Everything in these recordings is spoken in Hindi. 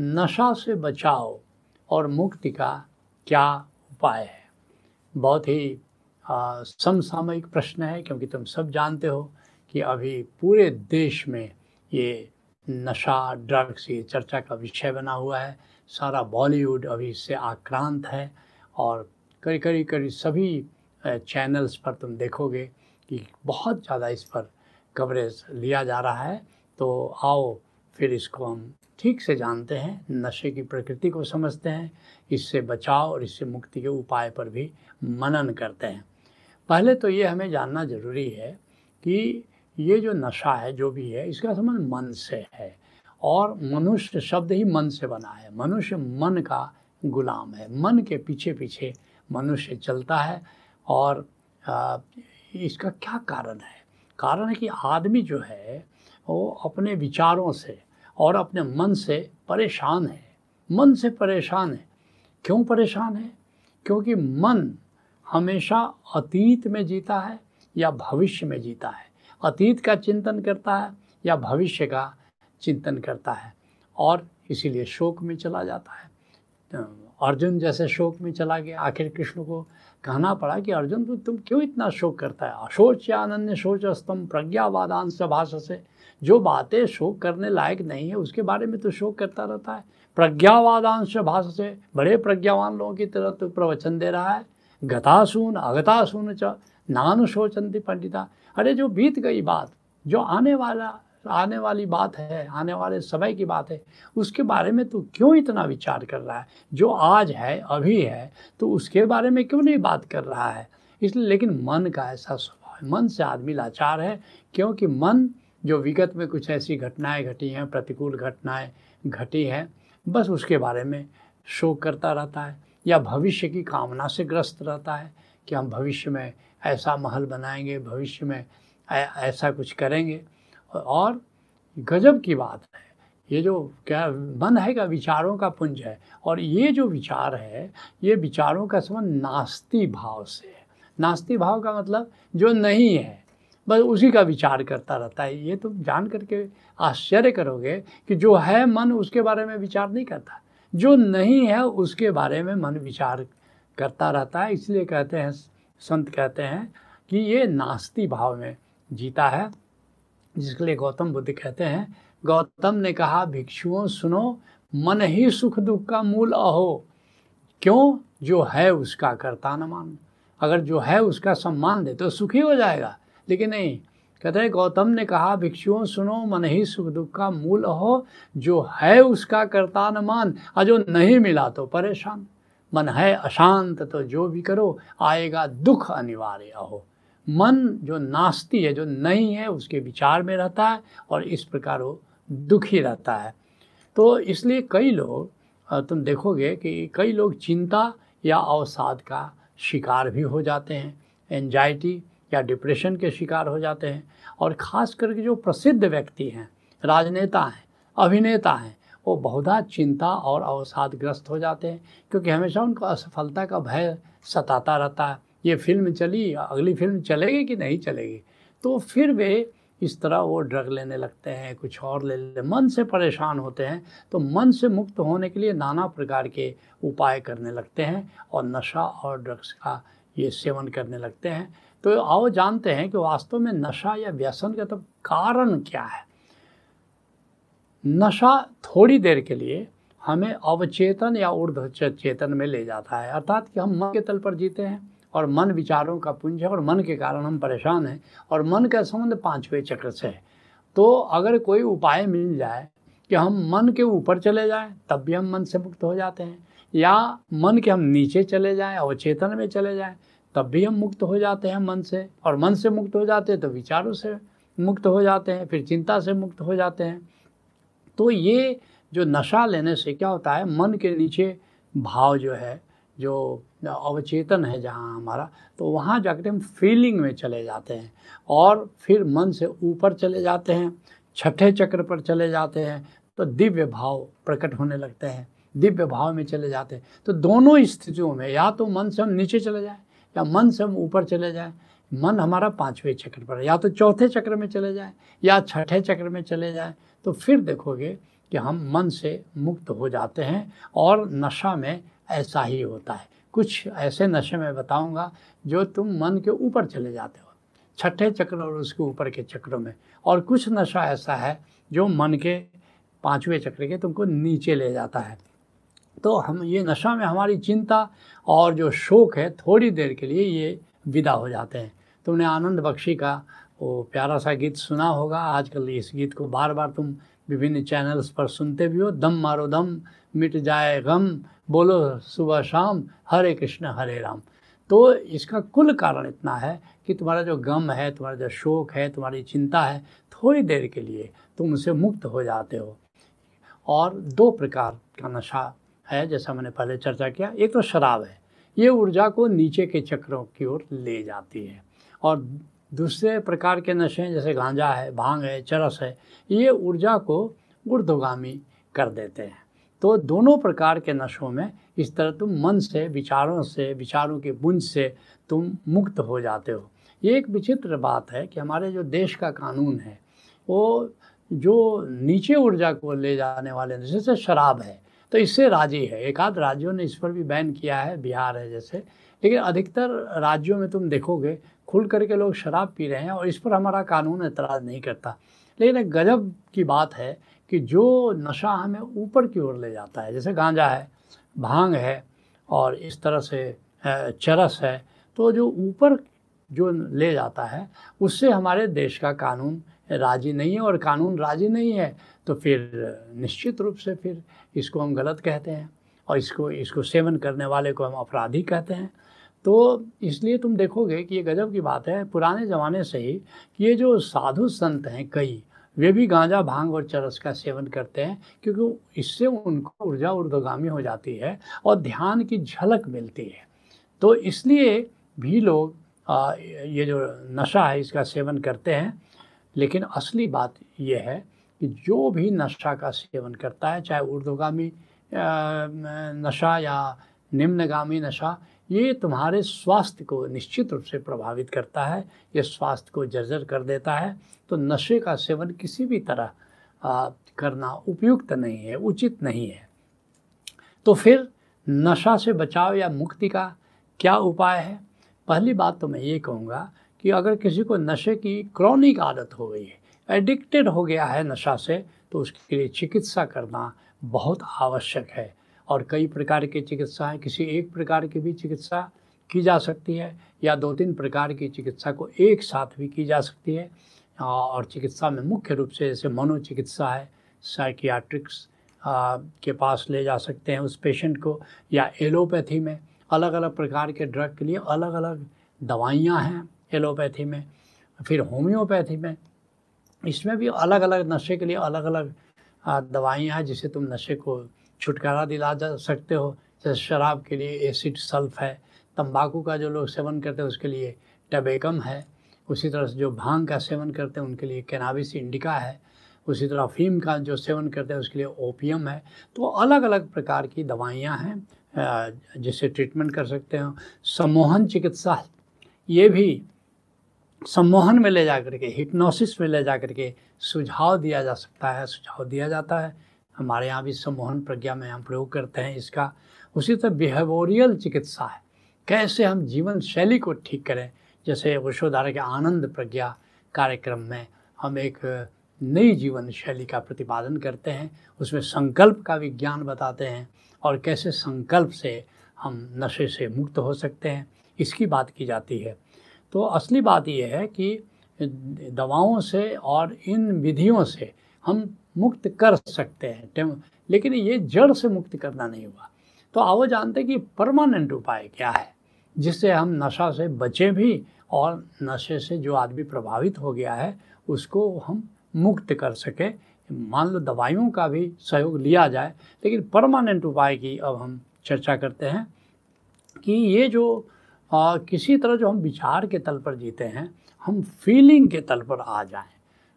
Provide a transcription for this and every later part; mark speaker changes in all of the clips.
Speaker 1: नशा से बचाव और मुक्ति का क्या उपाय है? बहुत ही समसामयिक प्रश्न है, क्योंकि तुम सब जानते हो कि अभी पूरे देश में ये नशा, ड्रग्स, ये चर्चा का विषय बना हुआ है। सारा बॉलीवुड अभी इससे आक्रांत है और करीब करीब करीब सभी चैनल्स पर तुम देखोगे कि बहुत ज़्यादा इस पर कवरेज लिया जा रहा है। तो आओ, फिर इसको हम ठीक से जानते हैं, नशे की प्रकृति को समझते हैं, इससे बचाव और इससे मुक्ति के उपाय पर भी मनन करते हैं। पहले तो ये हमें जानना ज़रूरी है कि ये जो नशा है, जो भी है, इसका संबंध मन से है और मनुष्य शब्द ही मन से बना है। मनुष्य मन का गुलाम है। मन के पीछे पीछे मनुष्य चलता है और इसका क्या कारण है? कारण है कि आदमी जो है, वो अपने विचारों से और अपने मन से परेशान है। मन से परेशान है। क्यों परेशान है? क्योंकि मन हमेशा अतीत में जीता है या भविष्य में जीता है। अतीत का चिंतन करता है या भविष्य का चिंतन करता है। और इसीलिए शोक में चला जाता है। तो अर्जुन जैसे शोक में चला गया। आखिर कृष्ण को कहना पड़ा कि अर्जुन तुम क्यों इतना शोक करता है? अशोच या अनन्य शोच स्तंभ प्रज्ञावादांश भाषा से जो बातें शोक करने लायक नहीं है, उसके बारे में तो शोक करता रहता है। प्रज्ञावादांश भाषा से बड़े प्रज्ञावान लोगों की तरह तो प्रवचन दे रहा है। गतासून, अगतासून च नानुशोचंती पंडिता। अरे, जो बीत गई बात, जो आने वाला, आने वाली बात है, आने वाले समय की बात है, उसके बारे में तू क्यों इतना विचार कर रहा है? जो आज है, अभी है तो उसके बारे में क्यों नहीं बात कर रहा है? इसलिए, लेकिन मन का ऐसा स्वभाव है। मन से आदमी लाचार है, क्योंकि मन जो विगत में कुछ ऐसी घटनाएँ घटी हैं, प्रतिकूल घटनाएँ घटी हैं, बस उसके बारे में शोक करता रहता है या भविष्य की कामना से ग्रस्त रहता है कि हम भविष्य में ऐसा महल बनाएँगे, भविष्य में ऐसा कुछ करेंगे। और गजब की बात है, ये जो क्या मन है का विचारों का पुंज है, और ये जो विचार है, ये विचारों का संबंध नास्ती भाव से है। नास्ती भाव का मतलब जो नहीं है बस उसी का विचार करता रहता है। ये तुम जान करके आश्चर्य करोगे कि जो है मन उसके बारे में विचार नहीं करता। जो नहीं है उसके बारे में मन विचार करता रहता है। इसलिए कहते हैं, संत कहते हैं कि ये नास्ती भाव में जीता है। जिसके लिए गौतम बुद्ध कहते हैं, गौतम ने कहा, भिक्षुओं सुनो, मन ही सुख दुख का मूल अहो। क्यों? जो है उसका करता न मान। अगर जो है उसका सम्मान दे तो सुखी हो जाएगा। लेकिन नहीं, कहते गौतम ने कहा, भिक्षुओं, सुनो, मन ही सुख दुख का मूल हो, जो है उसका करता न मान, और जो नहीं मिला तो परेशान। मन है अशांत तो जो भी करो, आएगा दुख अनिवार्य हो मन जो नास्ती है, जो नहीं है, उसके विचार में रहता है, और इस प्रकार वो दुखी रहता है। तो इसलिए कई लोग तुम देखोगे कि कई लोग चिंता या अवसाद का शिकार भी हो जाते हैं। एंजाइटी या डिप्रेशन के शिकार हो जाते हैं। और ख़ास करके जो प्रसिद्ध व्यक्ति हैं, राजनेता हैं, अभिनेता हैं, वो बहुधा चिंता और अवसादग्रस्त हो जाते हैं, क्योंकि हमेशा उनको असफलता का भय सताता रहता है। ये फ़िल्म चली, अगली फ़िल्म चलेगी कि नहीं चलेगी? तो फिर वे इस तरह वो ड्रग लेने लगते हैं, कुछ और ले लेते मन से परेशान होते हैं तो मन से मुक्त होने के लिए नाना प्रकार के उपाय करने लगते हैं और नशा और ड्रग्स का ये सेवन करने लगते हैं। तो आओ जानते हैं कि वास्तव में नशा या व्यसन का तो कारण क्या है? नशा थोड़ी देर के लिए हमें अवचेतन या ऊर्ध चेतन में ले जाता है, अर्थात कि हम मन के तल पर जीते हैं और मन विचारों का पुंज है और मन के कारण हम परेशान हैं और मन का संबंध पाँचवें चक्र से है। तो अगर कोई उपाय मिल जाए कि हम मन के ऊपर चले जाएँ, तब भी हम मन से मुक्त हो जाते हैं, या मन के हम नीचे चले जाएँ, अवचेतन में चले जाएँ तब भी हम मुक्त हो जाते हैं मन से। और मन से मुक्त हो जाते हैं तो विचारों से मुक्त हो जाते हैं, फिर चिंता से मुक्त हो जाते हैं। तो ये जो नशा लेने से क्या होता है, मन के नीचे भाव जो है, जो अवचेतन है जहाँ हमारा तो वहाँ जाकर हम फीलिंग में चले जाते हैं। और फिर मन से ऊपर चले जाते हैं, छठे चक्र पर चले जाते हैं तो दिव्य भाव प्रकट होने लगते हैं, दिव्य भाव में चले जाते हैं। तो दोनों स्थितियों में या तो मन से हम नीचे चले जाएँ या मन से हम ऊपर चले जाएँ, मन हमारा पाँचवें चक्र पर या तो चौथे चक्र में चले जाए, या छठे चक्र में चले जाए तो फिर देखोगे कि हम मन से मुक्त हो जाते हैं और नशा में ऐसा ही होता है। कुछ ऐसे नशे में बताऊँगा जो तुम मन के ऊपर चले जाते हो, छठे चक्र और उसके ऊपर के चक्रों में। और कुछ नशा ऐसा है जो मन के पाँचवें चक्र के तुमको नीचे ले जाता है। तो हम, ये नशा में हमारी चिंता और जो शोक है, थोड़ी देर के लिए ये विदा हो जाते हैं। तुमने आनंद बख्शी का वो प्यारा सा गीत सुना होगा। आजकल इस गीत को बार बार तुम विभिन्न चैनल्स पर सुनते भी हो। दम मारो दम, मिट जाए गम, बोलो सुबह शाम, हरे कृष्ण, हरे राम। तो इसका कुल कारण इतना है कि तुम्हारा जो गम है, तुम्हारा जो शोक है, तुम्हारी चिंता है, थोड़ी देर के लिए तुम उसे मुक्त हो जाते हो। और दो प्रकार का नशा है, जैसा मैंने पहले चर्चा किया, एक तो शराब है। ये ऊर्जा को नीचे के चक्रों की ओर ले जाती है। और दूसरे प्रकार के नशे जैसे गांजा है, भाँग है, चरस है, ये ऊर्जा को ऊर्ध्वगामी कर देते हैं। तो दोनों प्रकार के नशों में इस तरह तुम मन से, विचारों से, विचारों के बुंज से तुम मुक्त हो जाते हो। ये एक विचित्र बात है कि हमारे जो देश का कानून है, वो जो नीचे ऊर्जा को ले जाने वाले नशे से शराब है तो इससे राज़ी है। एक आध राज्यों ने इस पर भी बैन किया है, बिहार है जैसे। लेकिन अधिकतर राज्यों में तुम देखोगे, खुल करके लोग शराब पी रहे हैं और इस पर हमारा कानून एतराज़ नहीं करता। लेकिन एक गजब की बात है कि जो नशा हमें ऊपर की ओर ले जाता है, जैसे गांजा है, भाँग है और इस तरह से चरस है तो जो ऊपर जो ले जाता है, उससे हमारे देश का कानून राज़ी नहीं है और कानून राज़ी नहीं है तो फिर, निश्चित रूप से फिर इसको हम गलत कहते हैं और इसको इसको सेवन करने वाले को हम अपराधी कहते हैं। तो इसलिए तुम देखोगे कि ये गजब की बात है। पुराने ज़माने से ही कि ये जो साधु संत हैं कई, वे भी गांजा, भाँग और चरस का सेवन करते हैं क्योंकि इससे उनको ऊर्जा ऊर्ध्वगामी हो जाती है और ध्यान की झलक मिलती है। तो इसलिए भी लोग ये जो नशा है इसका सेवन करते हैं। लेकिन असली बात यह है कि जो भी नशा का सेवन करता है चाहे ऊर्ध्वगामी नशा या निम्नगामी नशा ये तुम्हारे स्वास्थ्य को निश्चित रूप से प्रभावित करता है ये स्वास्थ्य को जर्जर कर देता है। तो नशे का सेवन किसी भी तरह आ, करना उपयुक्त नहीं है उचित नहीं है। तो फिर नशा से बचाव या मुक्ति का क्या उपाय है? पहली बात तो मैं ये कहूँगा कि अगर किसी को नशे की क्रॉनिक आदत हो गई है एडिक्टेड हो गया है नशा से तो उसके लिए चिकित्सा करना बहुत आवश्यक है। और कई प्रकार की चिकित्सा है, किसी एक प्रकार की भी चिकित्सा की जा सकती है, या दो तीन प्रकार की चिकित्सा को एक साथ भी की जा सकती है। और चिकित्सा में मुख्य रूप से जैसे मनोचिकित्सा है साइकियाट्रिक्स के पास ले जा सकते हैं उस पेशेंट को, या एलोपैथी में अलग अलग प्रकार के ड्रग के लिए अलग अलग दवाइयाँ हैं एलोपैथी में। फिर होम्योपैथी में इसमें भी अलग अलग नशे के लिए अलग अलग दवाइयाँ हैं जिससे तुम नशे को छुटकारा दिला जा सकते हो। जैसे शराब के लिए एसिड सल्फ है, तंबाकू का जो लोग सेवन करते हैं उसके लिए टबेकम है, उसी तरह से जो भाँग का सेवन करते हैं उनके लिए कैनाबिस इंडिका है, उसी तरह अफीम का जो सेवन करते हैं उसके लिए ओपियम है। तो अलग अलग प्रकार की दवाइयाँ हैं जिससे ट्रीटमेंट कर सकते हो। सम्मोहन चिकित्सा, ये भी सम्मोहन में ले जा करके हिप्नोसिस में ले जा करके सुझाव दिया जा सकता है, सुझाव दिया जाता है। हमारे यहाँ भी सम्मोहन प्रज्ञा में हम प्रयोग करते हैं इसका। उसी तरह बिहेवोरियल चिकित्सा है। कैसे हम जीवन शैली को ठीक करें? जैसे वशोधारा के आनंद प्रज्ञा कार्यक्रम में हम एक नई जीवन शैली का प्रतिपादन करते हैं। उसमें संकल्प का विज्ञान बताते हैं और कैसे संकल्प से हम नशे से मुक्त हो सकते हैं। इसकी बात की जाती है। तो असली बात यह है कि दवाओं से और इन विधियों से हम मुक्त कर सकते हैं। लेकिन ये जड़ से मुक्त करना नहीं हुआ। तो आओ जानते कि परमानेंट उपाय क्या है, जिससे हम नशा से बचें भी और नशे से जो आदमी प्रभावित हो गया है, उसको हम मुक्त कर सके। मान लो दवाइयों का भी सहयोग लिया जाए। लेकिन परमानेंट उपाय की अब हम चर्चा करते हैं कि ये जो आ, किसी तरह जो हम विचार के तल पर जीते हैं हम फीलिंग के तल पर आ जाएँ।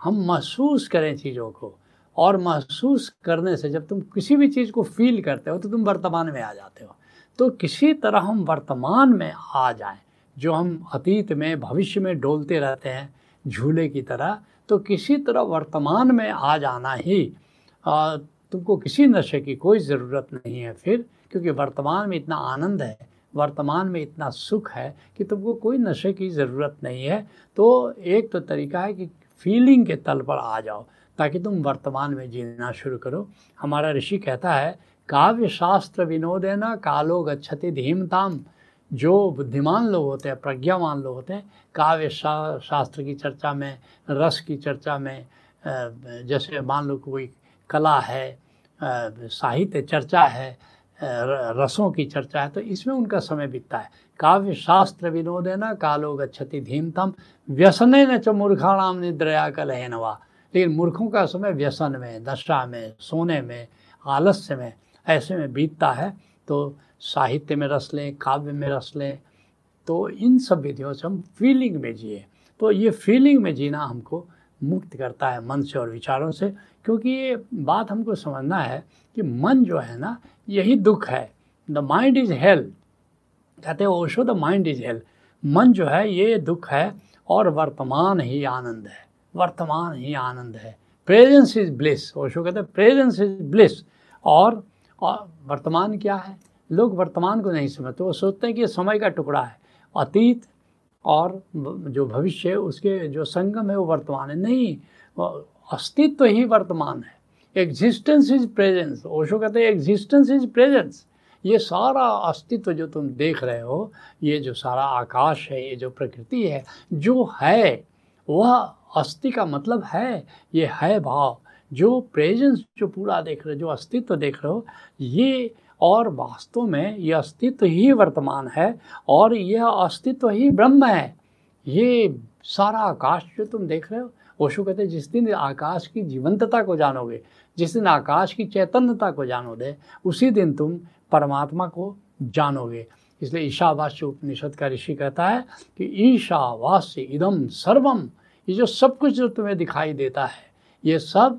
Speaker 1: हम महसूस करें चीज़ों को और महसूस करने से जब तुम किसी भी चीज़ को फील करते हो तो तुम वर्तमान में आ जाते हो। तो किसी तरह हम वर्तमान में आ जाएँ जो हम अतीत में भविष्य में डोलते रहते हैं झूले की तरह तो किसी तरह वर्तमान में आ जाना ही तुमको किसी नशे की कोई ज़रूरत नहीं है फिर क्योंकि वर्तमान में इतना आनंद है वर्तमान में इतना सुख है कि तुमको कोई नशे की ज़रूरत नहीं है तो एक तो तरीका है कि फीलिंग के तल पर आ जाओ ताकि तुम वर्तमान में जीना शुरू करो। हमारा ऋषि कहता है काव्य शास्त्र विनोदेना कालो गच्छति धीमताम। जो बुद्धिमान लोग होते हैं प्रज्ञावान लोग होते हैं काव्य शा, शास्त्र की चर्चा में रस की चर्चा में जैसे मान लो कोई कला है साहित्य चर्चा है रसों की चर्चा है तो इसमें उनका समय बीतता है। काव्य शास्त्र विनोद है ना कालो गच्छति धीमतम, व्यसन न च मूर्खाणाम निद्रया कलहनवा। लेकिन मूर्खों का समय व्यसन में, दशा में, सोने में, आलस्य में, ऐसे में बीतता है। तो साहित्य में रस लें, काव्य में रस लें तो इन सब विधियों से हम फीलिंग में जिए। तो ये फीलिंग में जीना हमको मुक्त करता है मन से और विचारों से। क्योंकि ये बात हमको समझना है कि मन जो है ना यही दुख है। द माइंड इज़ हेल कहते हैं Osho the mind is hell मन जो है ये दुख है और वर्तमान ही आनंद है। वर्तमान ही आनंद है। प्रेजेंस इज़ ब्लिस ओशो कहते हैं प्रेजेंस इज़ ब्लिस और, और वर्तमान क्या है? लोग वर्तमान को नहीं समझते। वो सोचते हैं कि समय का टुकड़ा है। अतीत और जो भविष्य है उसके जो संगम है वो वर्तमान है। नहीं अस्तित्व ही वर्तमान है। एग्जिस्टेंस इज़ प्रेजेंस ओशो कहते हैं एग्जिस्टेंस इज़ प्रेजेंस ये सारा अस्तित्व जो तुम देख रहे हो, ये जो सारा आकाश है, ये जो प्रकृति है, जो है, वह अस्थि का मतलब है, ये है भाव। जो प्रेजेंस जो पूरा देख रहे हो, जो अस्तित्व देख रहे हो, ये और वास्तव में यह अस्तित्व ही वर्तमान है और यह अस्तित्व ही ब्रह्म है। ये सारा आकाश जो तुम देख रहे हो ओशो कहते हैं, जिस दिन आकाश की जीवंतता को जानोगे, जिस दिन आकाश की चैतन्यता को जानोगे, उसी दिन तुम परमात्मा को जानोगे। इसलिए ईशावास्य उपनिषद का ऋषि कहता है कि ईशावास्य इदम सर्वम ये जो सब कुछ जो तुम्हें दिखाई देता है, ये सब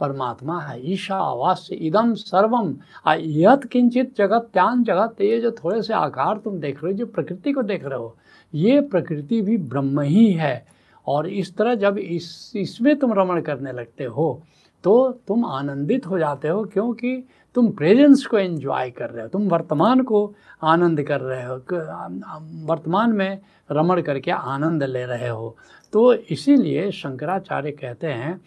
Speaker 1: परमात्मा है। ईशावास्य इदम सर्वम यत किंचित जगत त्यान जगत, ये जो थोड़े से आकार तुम देख रहे हो, जो प्रकृति को देख रहे हो, ये प्रकृति भी ब्रह्म ही है। और इस तरह जब इस, इसमें तुम रमण करने लगते हो तो तुम आनंदित हो जाते हो क्योंकि तुम प्रेजेंस को एंजॉय कर रहे हो, तुम वर्तमान को आनंद कर रहे हो वर्तमान में रमण करके आनंद ले रहे हो। तो इसीलिए शंकराचार्य कहते हैं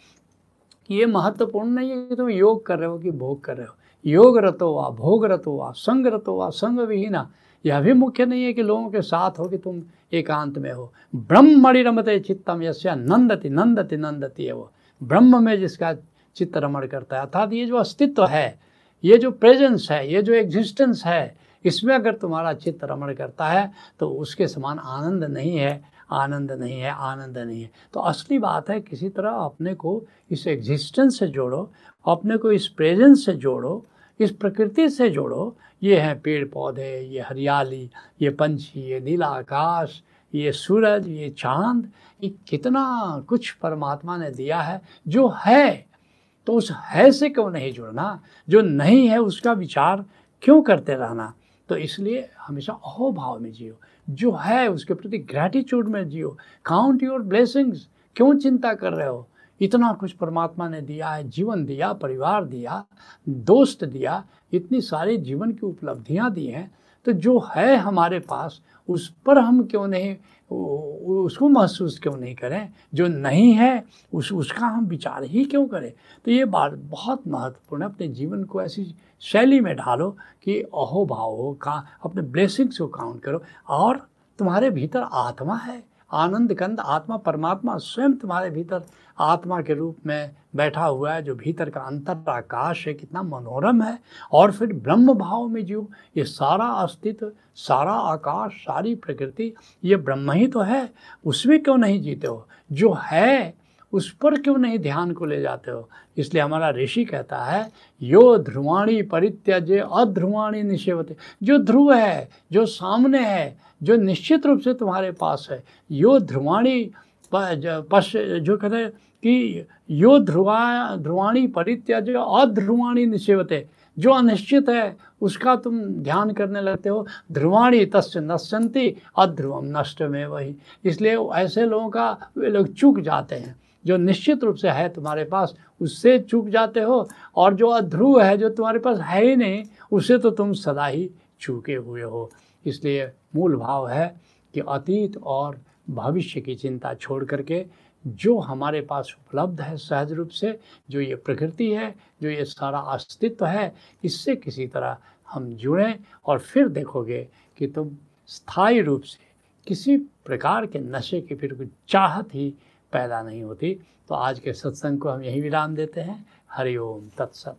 Speaker 1: कि ये महत्वपूर्ण नहीं है कि तुम योग कर रहे हो कि भोग कर रहे हो। योग रतो वा भोग रतो वा संग रतो वा संग विहीना यह भी मुख्य नहीं है कि लोगों के साथ हो कि तुम एकांत में हो। ब्रह्मणि रमते चित्तम यश्या नंदति नंदति नंदति है वो। ब्रह्म में जिसका चित्त रमण करता है, अर्थात ये जो अस्तित्व है, ये जो प्रेजेंस है, ये जो एग्जिस्टेंस है, इसमें अगर तुम्हारा चित्त रमण करता है तो उसके समान आनंद नहीं है, आनंद नहीं है, आनंद नहीं है। तो असली बात है, किसी तरह अपने को इस एग्जिस्टेंस से जोड़ो, अपने को इस प्रेजेंस से जोड़ो इस प्रकृति से जोड़ो। ये हैं पेड़ पौधे ये हरियाली, ये पंछी, ये नीला आकाश, ये सूरज, ये चाँद। ये कितना कुछ परमात्मा ने दिया है, जो है। तो उस है से क्यों नहीं जुड़ना? जो नहीं है, उसका विचार क्यों करते रहना? तो इसलिए हमेशा अहोभाव में जियो। जो है, उसके प्रति ग्रैटिट्यूड में जियो। काउंट योर ब्लेसिंग्स क्यों चिंता कर रहे हो? इतना कुछ परमात्मा ने दिया है, जीवन दिया, परिवार दिया, दोस्त दिया, इतनी सारी जीवन की उपलब्धियाँ दी हैं। तो जो है हमारे पास, उस पर हम क्यों नहीं उसको महसूस क्यों नहीं करें? जो नहीं है, उस, उसका हम विचार ही क्यों करें? तो ये बात बहुत महत्वपूर्ण है। अपने जीवन को ऐसी शैली में ढालो कि अहो भाव हो का, अपने ब्लेसिंग्स को काउंट करो और तुम्हारे भीतर आत्मा है। आनंद कंद आत्मा परमात्मा स्वयं तुम्हारे भीतर आत्मा के रूप में बैठा हुआ है, जो भीतर का अंतर आकाश है, कितना मनोरम है। और फिर ब्रह्म भाव में जीव, ये सारा अस्तित्व, सारा आकाश, सारी प्रकृति, ये ब्रह्म ही तो है। उसमें क्यों नहीं जीते हो? जो है, उस पर क्यों नहीं ध्यान को ले जाते हो? इसलिए हमारा ऋषि कहता है, यो ध्रुवाणी परित्यज, अध्रुवाणी निषेवते। जो ध्रुव है, जो सामने है जो निश्चित रूप से तुम्हारे पास है। यो ध्रुवाणी पश, जो कहते हैं कि यो ध्रुवा, ध्रुवाणी परित्याज, अध्रुवाणी निषेवते। जो अनिश्चित है, उसका तुम ध्यान करने लगते हो। ध्रुवाणी तस् नश्यंती अध्रुवम नष्ट में वही इसलिए ऐसे लोगों का, वे लोग चूक जाते हैं। जो निश्चित रूप से है तुम्हारे पास, उससे चूक जाते हो। और जो अध्रुव है, जो तुम्हारे पास है ही नहीं उससे तो तुम सदा ही चूके हुए हो। इसलिए मूल भाव है कि अतीत और भविष्य की चिंता छोड़ करके जो हमारे पास उपलब्ध है सहज रूप से, जो ये प्रकृति है, जो ये सारा अस्तित्व है, इससे किसी तरह हम जुड़ें और फिर देखोगे कि तुम स्थायी रूप से किसी प्रकार के नशे की फिर कुछ चाहत ही पैदा नहीं होती। तो आज के सत्संग को हम यही विराम देते हैं। हरिओम तत्सत।